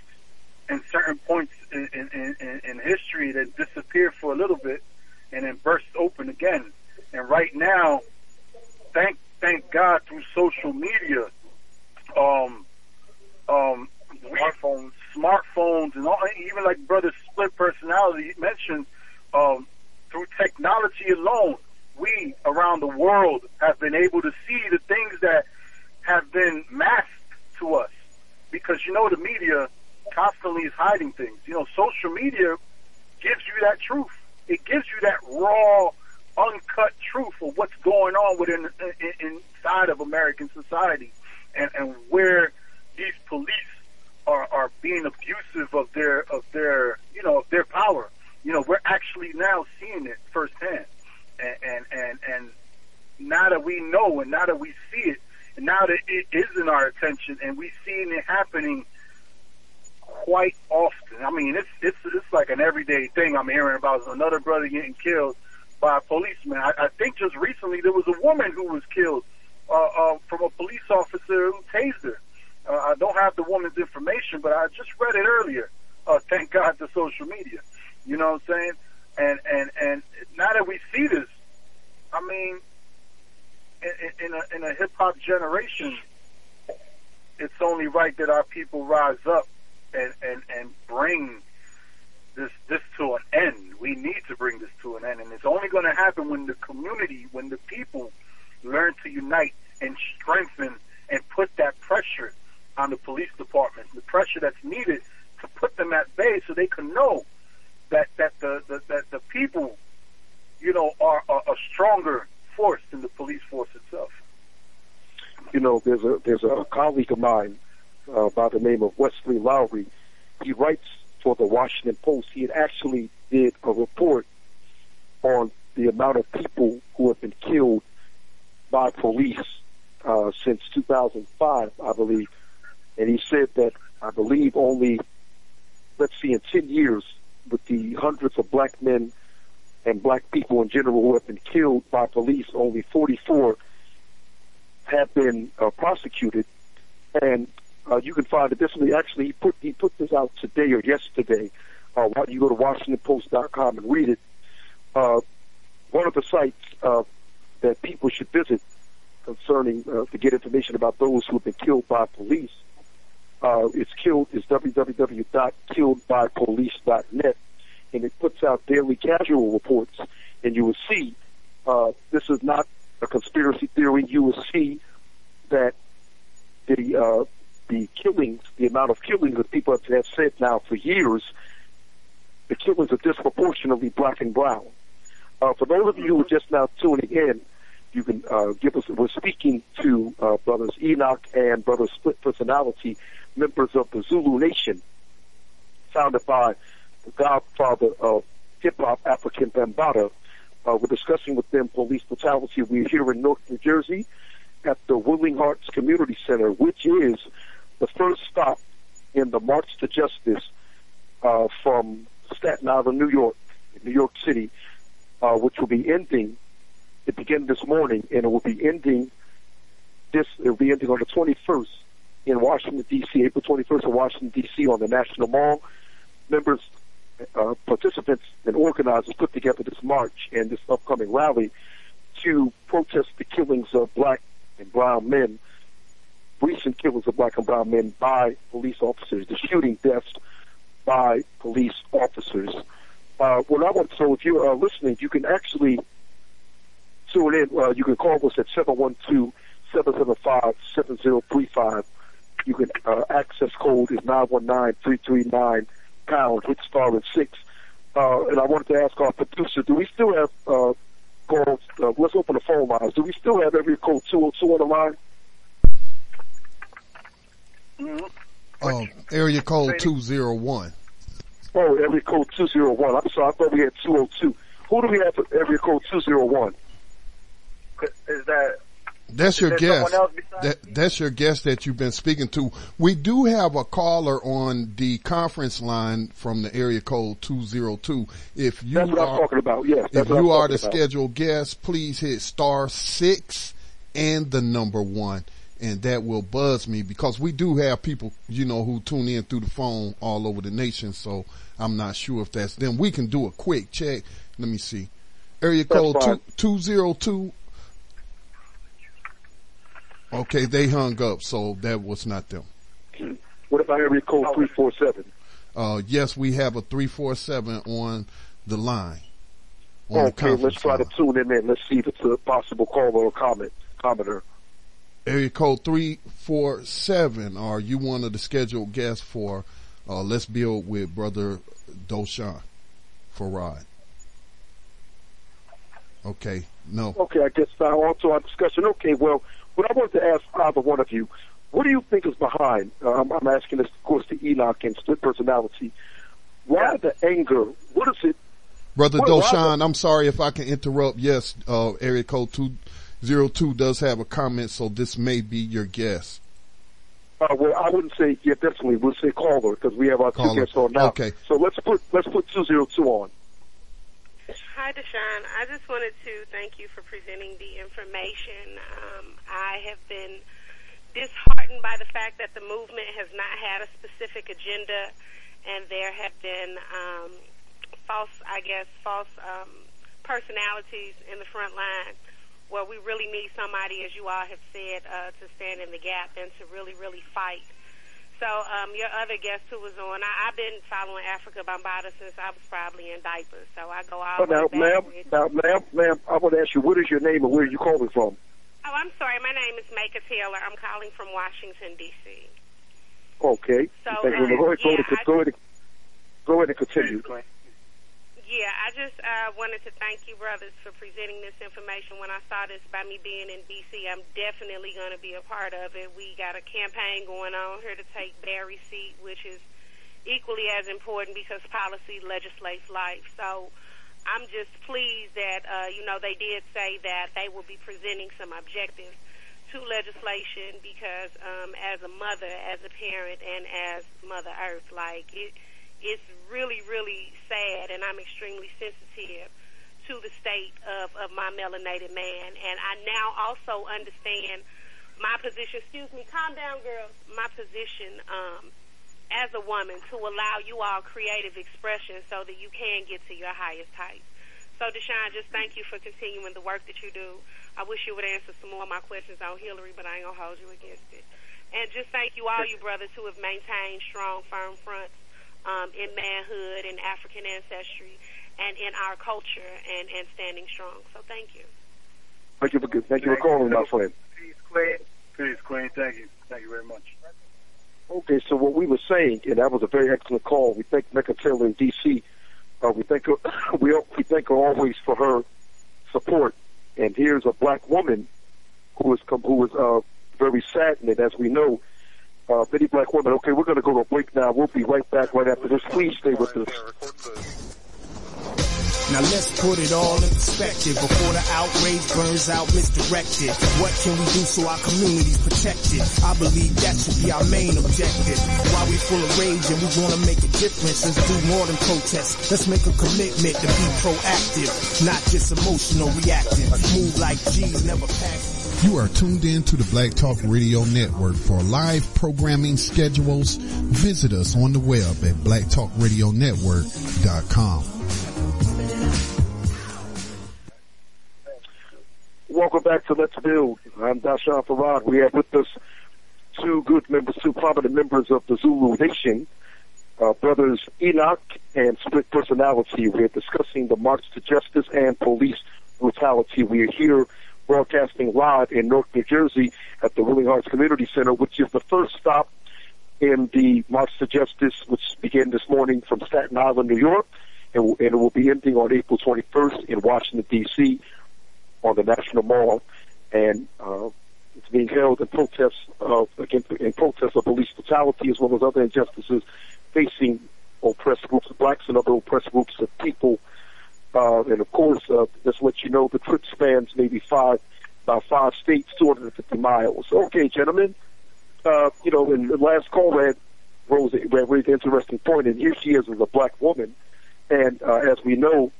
in certain points in, in, in, in history that disappear for a little bit and then burst open again. And right now, thank thank God through social media, um, um, smartphones, smartphones, and all, even like brother split personality mentioned, um, through technology alone, we around the world have been able to see the things that have been masked to us because you know the media constantly is hiding things. You know, social media gives you that truth. It gives you that raw, uncut truth of what's going on within in, inside of American society, and, and where these police are, are being abusive of their of their you know of their power. You know, we're actually now seeing it firsthand, and and and, and now that we know and now that we see it, and now that it is in our attention and we seeing it happening quite often. I mean, it's it's it's like an everyday thing. I'm hearing about another brother getting killed by a policeman. I, I think just recently there was a woman who was killed uh, uh, from a police officer who tased her. Uh, I don't have the woman's information, but I just read it earlier. Uh, thank God to social media. You know what I'm saying? And and and now that we see this, I mean, in, in a in a hip hop generation, it's only right that our people rise up and and and bring this this to an end. We need to bring this to an end, and it's only going to happen when the community, when the people learn to unite and strengthen and put that pressure on the police department, the pressure that's needed to put them at bay so they can know that that the, the that the people, you know, are, are a stronger force than the police force itself. You know, there's a there's a colleague of mine uh, by the name of Wesley Lowery. He writes for the Washington Post. He had actually did a report on the amount of people who have been killed by police uh, since 2005, I believe. And he said that I believe only, let's see, in 10 years, with the hundreds of black men and black people in general who have been killed by police, only 44 have been uh, prosecuted. And uh, you can find it this way. Actually, he put he put this out today or yesterday. Uh, you go to WashingtonPost.com and read it. Uh, one of the sites uh, that people should visit concerning uh, to get information about those who have been killed by police. Uh, it's killed is www.killedbypolice.net, and it puts out daily casual reports. And you will see uh, this is not a conspiracy theory. You will see that the uh, the killings, the amount of killings that people have said now for years, the killings are disproportionately black and brown. Uh, for those of you who are just now tuning in, you can uh, give us. We're speaking to uh, brothers Enoch and brothers Split Personality, members of the Zulu Nation, founded by the godfather of hip hop, Afrika Bambaataa. Uh, we're discussing with them police brutality. We're here in North New Jersey at the Willing Hearts Community Center, which is the first stop in the March to Justice uh, from Staten Island, New York, New York City, uh, which will be ending. It began this morning, and it will be ending. This it will be ending on the 21st in Washington D.C. April 21st in Washington D.C. on the National Mall. Members, uh, participants, and organizers put together this march and this upcoming rally to protest the killings of black and brown men recent killings of black and brown men by police officers, the shooting deaths by police officers. Uh, what I want, so if you're listening, you can actually tune in. Uh, you can call us at 712-775-7035. You can, uh, access code is 919-339 pound, hit star and six. Uh, and I wanted to ask our producer, do we still have, uh, calls, uh, let's open the phone lines. Do we still have every code 202 on the line? Mm-hmm. Oh, area code 201. Oh, area code 201. I'm sorry, I thought we had 202. Who do we have for area code 201? Is that that's your guest. That, that's your guest that you've been speaking to. We do have a caller on the conference line from the area code 202. If you that's what are, I'm talking about. Yes. If you are the about. scheduled guest, please hit star six and the number one and that will buzz me because we do have people, you know, who tune in through the phone all over the nation. So I'm not sure if that's them. We can do a quick check. Let me see. Area code two, 202. Okay, they hung up, so that was not them. What about area code 347? Uh, yes, we have a 347 on the line. On okay, the let's try line. to tune in and let's see if it's a possible caller or comment, commenter area code 347 are you one of the scheduled guests for uh, Let's Build with Brother Doshan Farad. Okay, no. Okay, I guess now to our discussion. Okay, well, what I want to ask either one of you, what do you think is behind, uh, I'm, asking this, of course, to Enoch and split personality, why the anger? What is it? Brother what, Doshan, I'm sorry if I can interrupt. Yes, uh, area code 2 Zero two does have a comment, so this may be your guess. Uh, well, I wouldn't say yeah, definitely. We'll say caller because we have our caller. two guests on now. Okay. So let's put let's put two zero two on. Hi, Hi, Deshaun. I just wanted to thank you for presenting the information. Um, I have been disheartened by the fact that the movement has not had a specific agenda, and there have been um, false, I guess, false um, personalities in the front line where we really need somebody, as you all have said, uh, to stand in the gap and to really, really fight. So um, your other guest who was on, I, I've been following Afrika Bambaataa since I was probably in diapers. So I go all oh, now, way ma'am, now, ma'am, ma'am, I want to ask you, what is your name and where are you calling from? Oh, I'm sorry. My name is Maka Taylor. I'm calling from Washington, D.C. Okay. So, uh, Go ahead, go, yeah, ahead, I- go, ahead, go ahead and continue. Yeah, I just uh, wanted to thank you, brothers, for presenting this information. When I saw this by me being in D.C., I'm definitely going to be a part of it. We got a campaign going on here to take Barry's seat, which is equally as important because policy legislates life. So I'm just pleased that, uh, you know, they did say that they will be presenting some objectives to legislation because um, as a mother, as a parent, and as Mother Earth, like it, it's really, really sad, and I'm extremely sensitive to the state of, of my melanated man. And I now also understand my position. Excuse me, calm down, girls. My position um, as a woman to allow you all creative expression so that you can get to your highest heights. So, Deshaun, just thank you for continuing the work that you do. I wish you would answer some more of my questions on Hillary, but I ain't gonna hold you against it. And just thank you all, you brothers who have maintained strong, firm fronts um, in manhood and African ancestry and in our culture and, and standing strong. So thank you. Thank you for, thank you for calling, my friend. Peace, Queen. Peace, Queen. Thank you. Thank you very much. Okay, so what we were saying, and that was a very excellent call. We thank Mecca Taylor in D.C. Uh, we thank her, [coughs] we we thank her always for her support. And here's a black woman who is com- who is uh, very saddened, as we know, uh, many black women. Okay, we're going to go to break now. We'll be right back right after this. Please stay with us. Now let's put it all in perspective before the outrage burns out misdirected. What can we do so our community's protected? I believe that should be our main objective. While we full of rage and we want to make a difference, let's do more than protest. Let's make a commitment to be proactive, not just emotional reactive. Move like G's, never pass. You are tuned in to the Black Talk Radio Network. For live programming schedules, visit us on the web at blacktalkradionetwork.com. Welcome back to Let's Build. I'm Dashawn Farad. We have with us two good members, two prominent members of the Zulu Nation, uh, brothers Enoch and Split Personality. We're discussing the March to Justice and police brutality. We are here broadcasting live in North New Jersey at the Willing Hearts Community Center, which is the first stop in the March to Justice, which began this morning from Staten Island, New York, and, and it will be ending on April 21st in Washington, D.C on the National Mall, and uh, it's being held in protest of against in protest of police brutality as well as other injustices facing oppressed groups of blacks and other oppressed groups of people. Uh, and of course, uh, just let you know, the trip spans maybe five, about five states, 250 miles. Okay, gentlemen, uh, you know, in the last call, Red Rose raised an interesting point, and here she is as a black woman, and uh, as we know,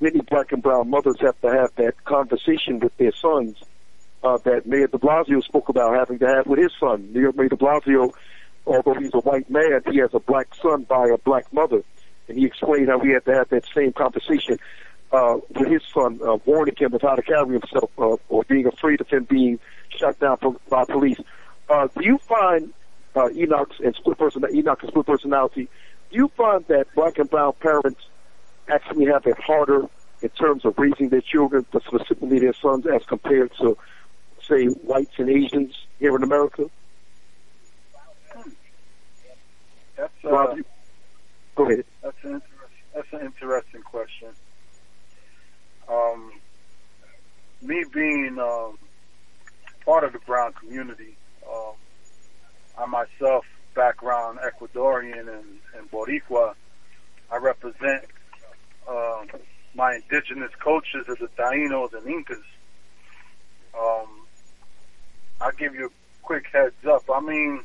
many black and brown mothers have to have that conversation with their sons uh, that Mayor de Blasio spoke about having to have with his son. Mayor de Blasio, although he's a white man, he has a black son by a black mother. And he explained how he had to have that same conversation uh, with his son, uh, warning him of how to carry himself uh, or being afraid of him being shot down by police. Uh, do you find uh, Enoch's and split person Enoch and split personality? Do you find that black and brown parents actually have it harder in terms of raising their children, but specifically their sons, as compared to, say, whites and Asians here in America? That's, uh, Rob, you- go ahead. That's an interesting, that's an interesting question. Um, me being um, part of the brown community, um, I myself background Ecuadorian and, and Boricua. I represent um, my indigenous cultures of the Tainos and Incas. Um, I'll give you a quick heads up. I mean,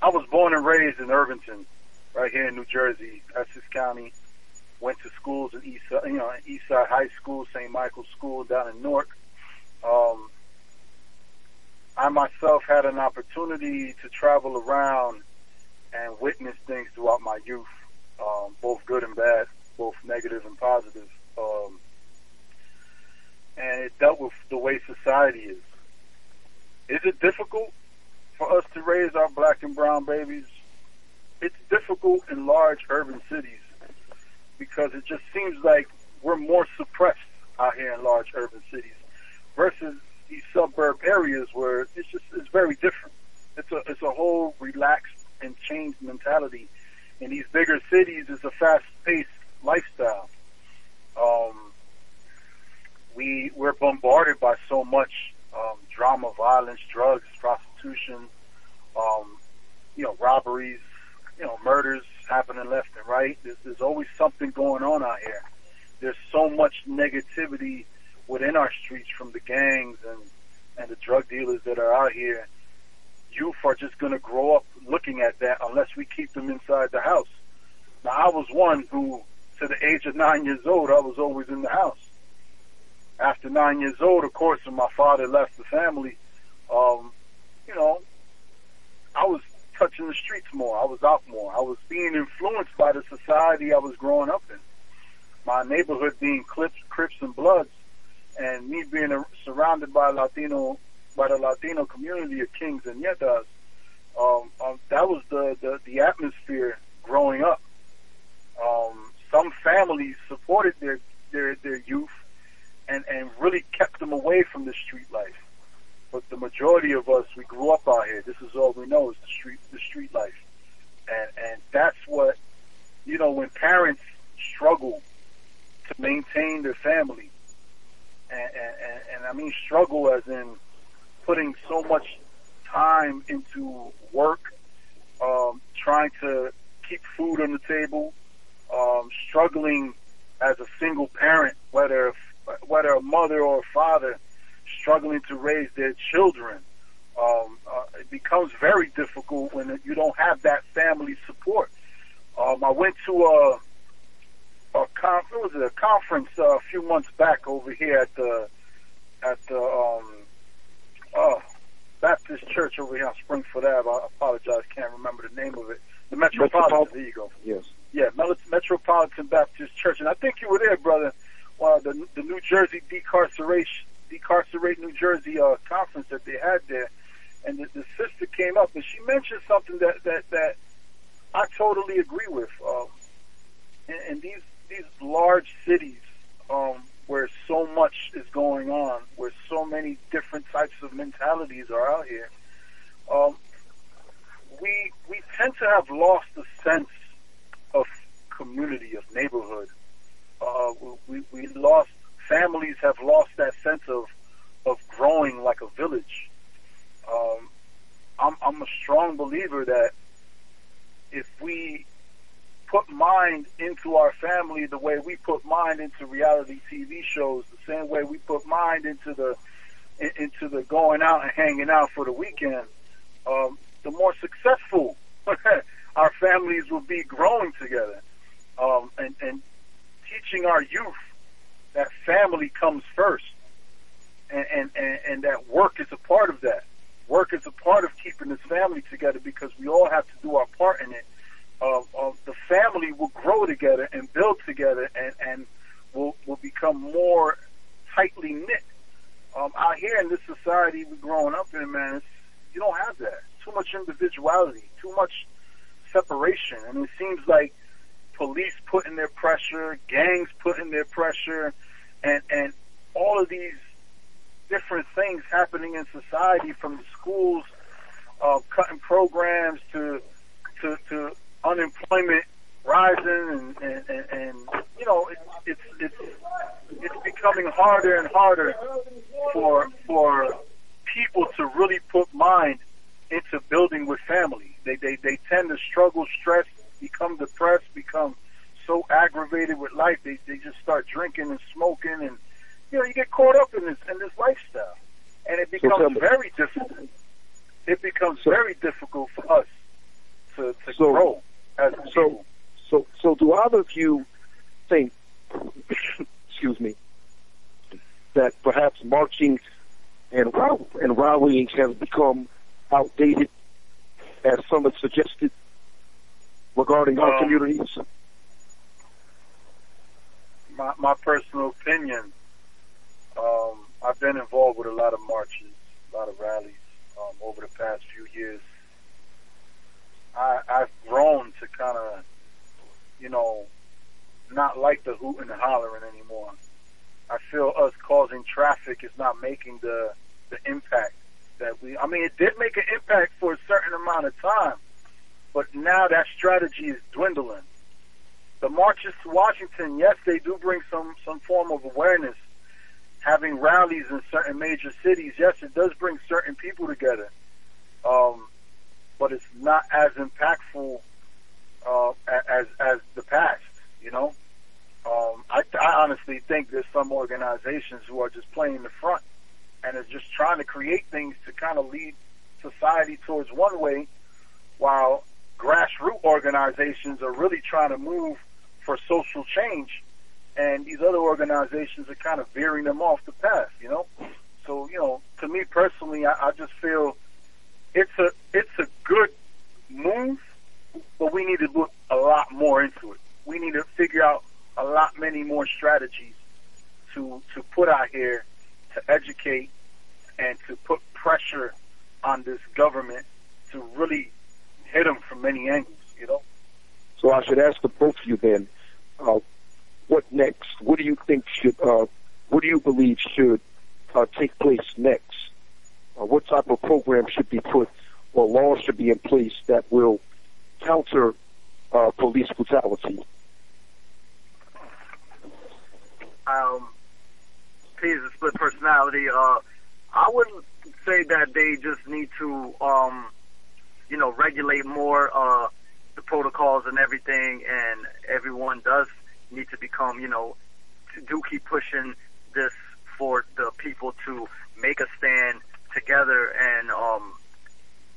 I was born and raised in Irvington, right here in New Jersey, Essex County. went to schools at East, you know, Eastside High School, St. Michael's School down in Newark. Um, I myself had an opportunity to travel around and witness things throughout my youth, um, both good and bad, both negative and positive. Um, and it dealt with the way society is. Is it difficult for us to raise our black and brown babies? It's difficult in large urban cities because it just seems like we're more suppressed out here in large urban cities versus these suburb areas where it's just it's very different. It's a it's a whole relaxed and changed mentality. In these bigger cities, it's a fast paced lifestyle. Um, we we're bombarded by so much um, drama, violence, drugs, prostitution, um, you know, robberies, you know, murders happening left and right. There's, there's always something going on out here. There's so much negativity within our streets from the gangs and and the drug dealers that are out here. Youth are just going to grow up looking at that unless we keep them inside the house. Now, I was one who, to the age of nine years old, I was always in the house after nine years old, of course, when my father left the family, um, you know, I was touching the streets more. I was out more. I was being influenced by the society I was growing up in. My neighborhood being Crips, Crips and Bloods, and me being a, surrounded by Latino, by the Latino community of Kings and Ñetas. Um, um, that was the, the the atmosphere growing up. Um, some families supported their their their youth and, and really kept them away from the street life. But the majority of us, we grew up out here. This is all we know is the street, the street life. And, and that's what, you know, when parents struggle to maintain their family, and, and, and I mean struggle as in putting so much time into work, um, trying to keep food on the table, um, struggling as a single parent, whether whether a mother or a father struggling to raise their children. Um, uh, it becomes very difficult when you don't have that family support. Um, I went to a, a con- was a conference uh, a few months back over here at the at the um, uh, Baptist Church over here on Springfield Ave. I apologize, can't remember the name of it. The Metropolitan. Metropolitan. There you go. Yes. Yeah, Metropolitan Baptist Church, and I think you were there, brother uh, the the New Jersey decarceration decarcerate New Jersey uh, conference that they had there, and the, the sister came up and she mentioned something that that that I totally agree with. Um, in, in these these large cities, um, where so much is going on, where so many different types of mentalities are out here, um, we we tend to have lost the sense of community, of neighborhood, uh, we, we lost, families have lost that sense of, of growing like a village. Um, I'm, I'm a strong believer that if we put mind into our family the way we put mind into reality TV shows, the same way we put mind into the into the going out and hanging out for the weekend, um, the more successful [laughs] our families will be growing together. Um, and, and teaching our youth that family comes first, and, and, and, and that work is a part of that. Work is a part of keeping this family together because we all have to do our part in it. Uh, uh, the family will grow together and build together and, and will, will become more tightly knit. Um, out here in this society we're growing up in, man, you don't have that. Too much individuality, too much separation. Mean, it seems like police putting their pressure, gangs putting their pressure, and and all of these different things happening in society, from the schools uh, cutting programs to to, to unemployment rising, and, and, and, and you know it, it's it's it's becoming harder and harder for for people to really put mind into building with family. They they they tend to struggle, stress, become depressed, become so aggravated with life, they, they just start drinking and smoking, and you know you get caught up in this in this lifestyle, and it becomes so, very difficult. It becomes so, very difficult for us to, to so, grow as so, so so do either of you think, [coughs] excuse me, that perhaps marching and and rallying has become outdated, as some have suggested, regarding our Um, communities? My, my personal opinion, um, I've been involved with a lot of marches, a lot of rallies um, over the past few years. I, I've grown to kind of, you know, not like the hooting and hollering anymore. I feel us causing traffic is not making the the impact that we. I mean, it did make an impact for a certain amount of time, but now that strategy is dwindling the marches to Washington, yes, they do bring some some form of awareness. Having rallies in certain major cities, yes, it does bring certain people together. Um, but it's not as impactful uh, as as the past. You know, um, I, I honestly think there's some organizations who are just playing the front and is just trying to create things to kind of lead society towards one way, while grassroots organizations are really trying to move for social change, and these other organizations are kind of veering them off the path. You know, so you know, to me personally, I, I just feel it's a it's a good move, but we need to look a lot more into it. We need to figure out a lot many more strategies to to put out here to educate and to put pressure on this government to really hit them from many angles. You know. So I should ask the both of you then, uh, what next? What do you think should, uh, what do you believe should uh, take place next? Uh, what type of program should be put or laws should be in place that will counter uh, police brutality? um, P's a split personality. Uh, I wouldn't say that they just need to, um, you know, regulate more the protocols and everything, and everyone does need to become, you know, do keep pushing this for the people to make a stand together and um,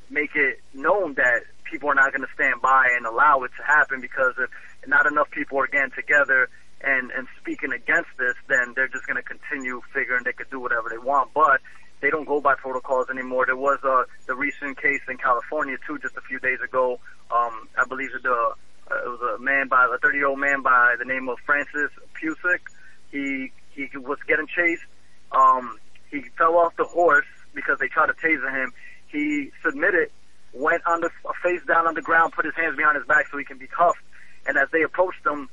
make it known that people are not going to stand by and allow it to happen because if not enough people are getting together and and speaking against this, then they're just going to continue figuring they could do whatever they want. But they don't go by protocols anymore. There was uh, the recent case in California too, just a few days ago. Um, I believe uh, it was a man by a 30 year old man by the name of Francis Pusok. He he was getting chased. Um, he fell off the horse because they tried to taser him. He submitted, went on the face down on the ground, put his hands behind his back so he can be cuffed. And as they approached him,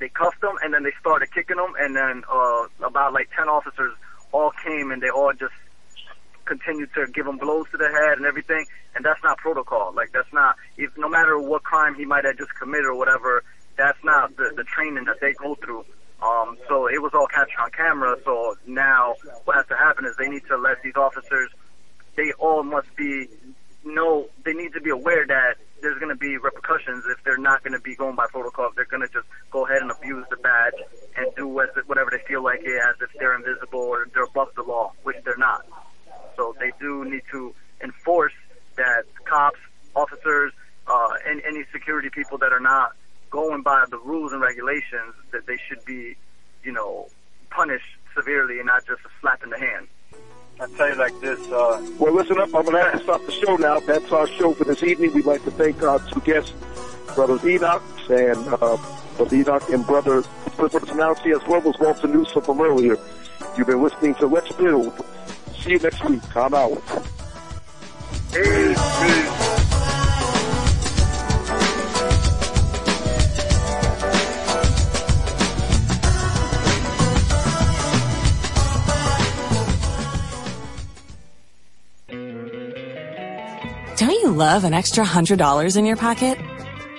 they cuffed him and then they started kicking him. And then uh, about like 10 officers all came and they all just continued to give him blows to the head and everything. And that's not protocol. Like that's not, if no matter what crime he might have just committed or whatever, that's not the, the training that they go through. Um, so it was all captured on camera. So now what has to happen is they need to let these officers, they all must be, know, they need to be aware that there's going to be repercussions if they're not going to be going by protocol. If they're going to just go ahead and abuse the badge and do whatever they feel like it as if they're invisible or they're above the law, which they're not. So they do need to enforce that cops, officers, uh, and any security people that are not going by the rules and regulations that they should be, you know, punished severely and not just a slap in the hand. I tell you like this. Uh, Well, listen up. I'm going to have to stop the show now. That's our show for this evening. We'd like to thank our two guests, Brothers Enoch and uh, Brother Enoch and Brother Split Personality, as well as Walter Newsom from earlier. You've been listening to Let's Build. See you next week. I'm out. Don't you love an extra $100 in your pocket?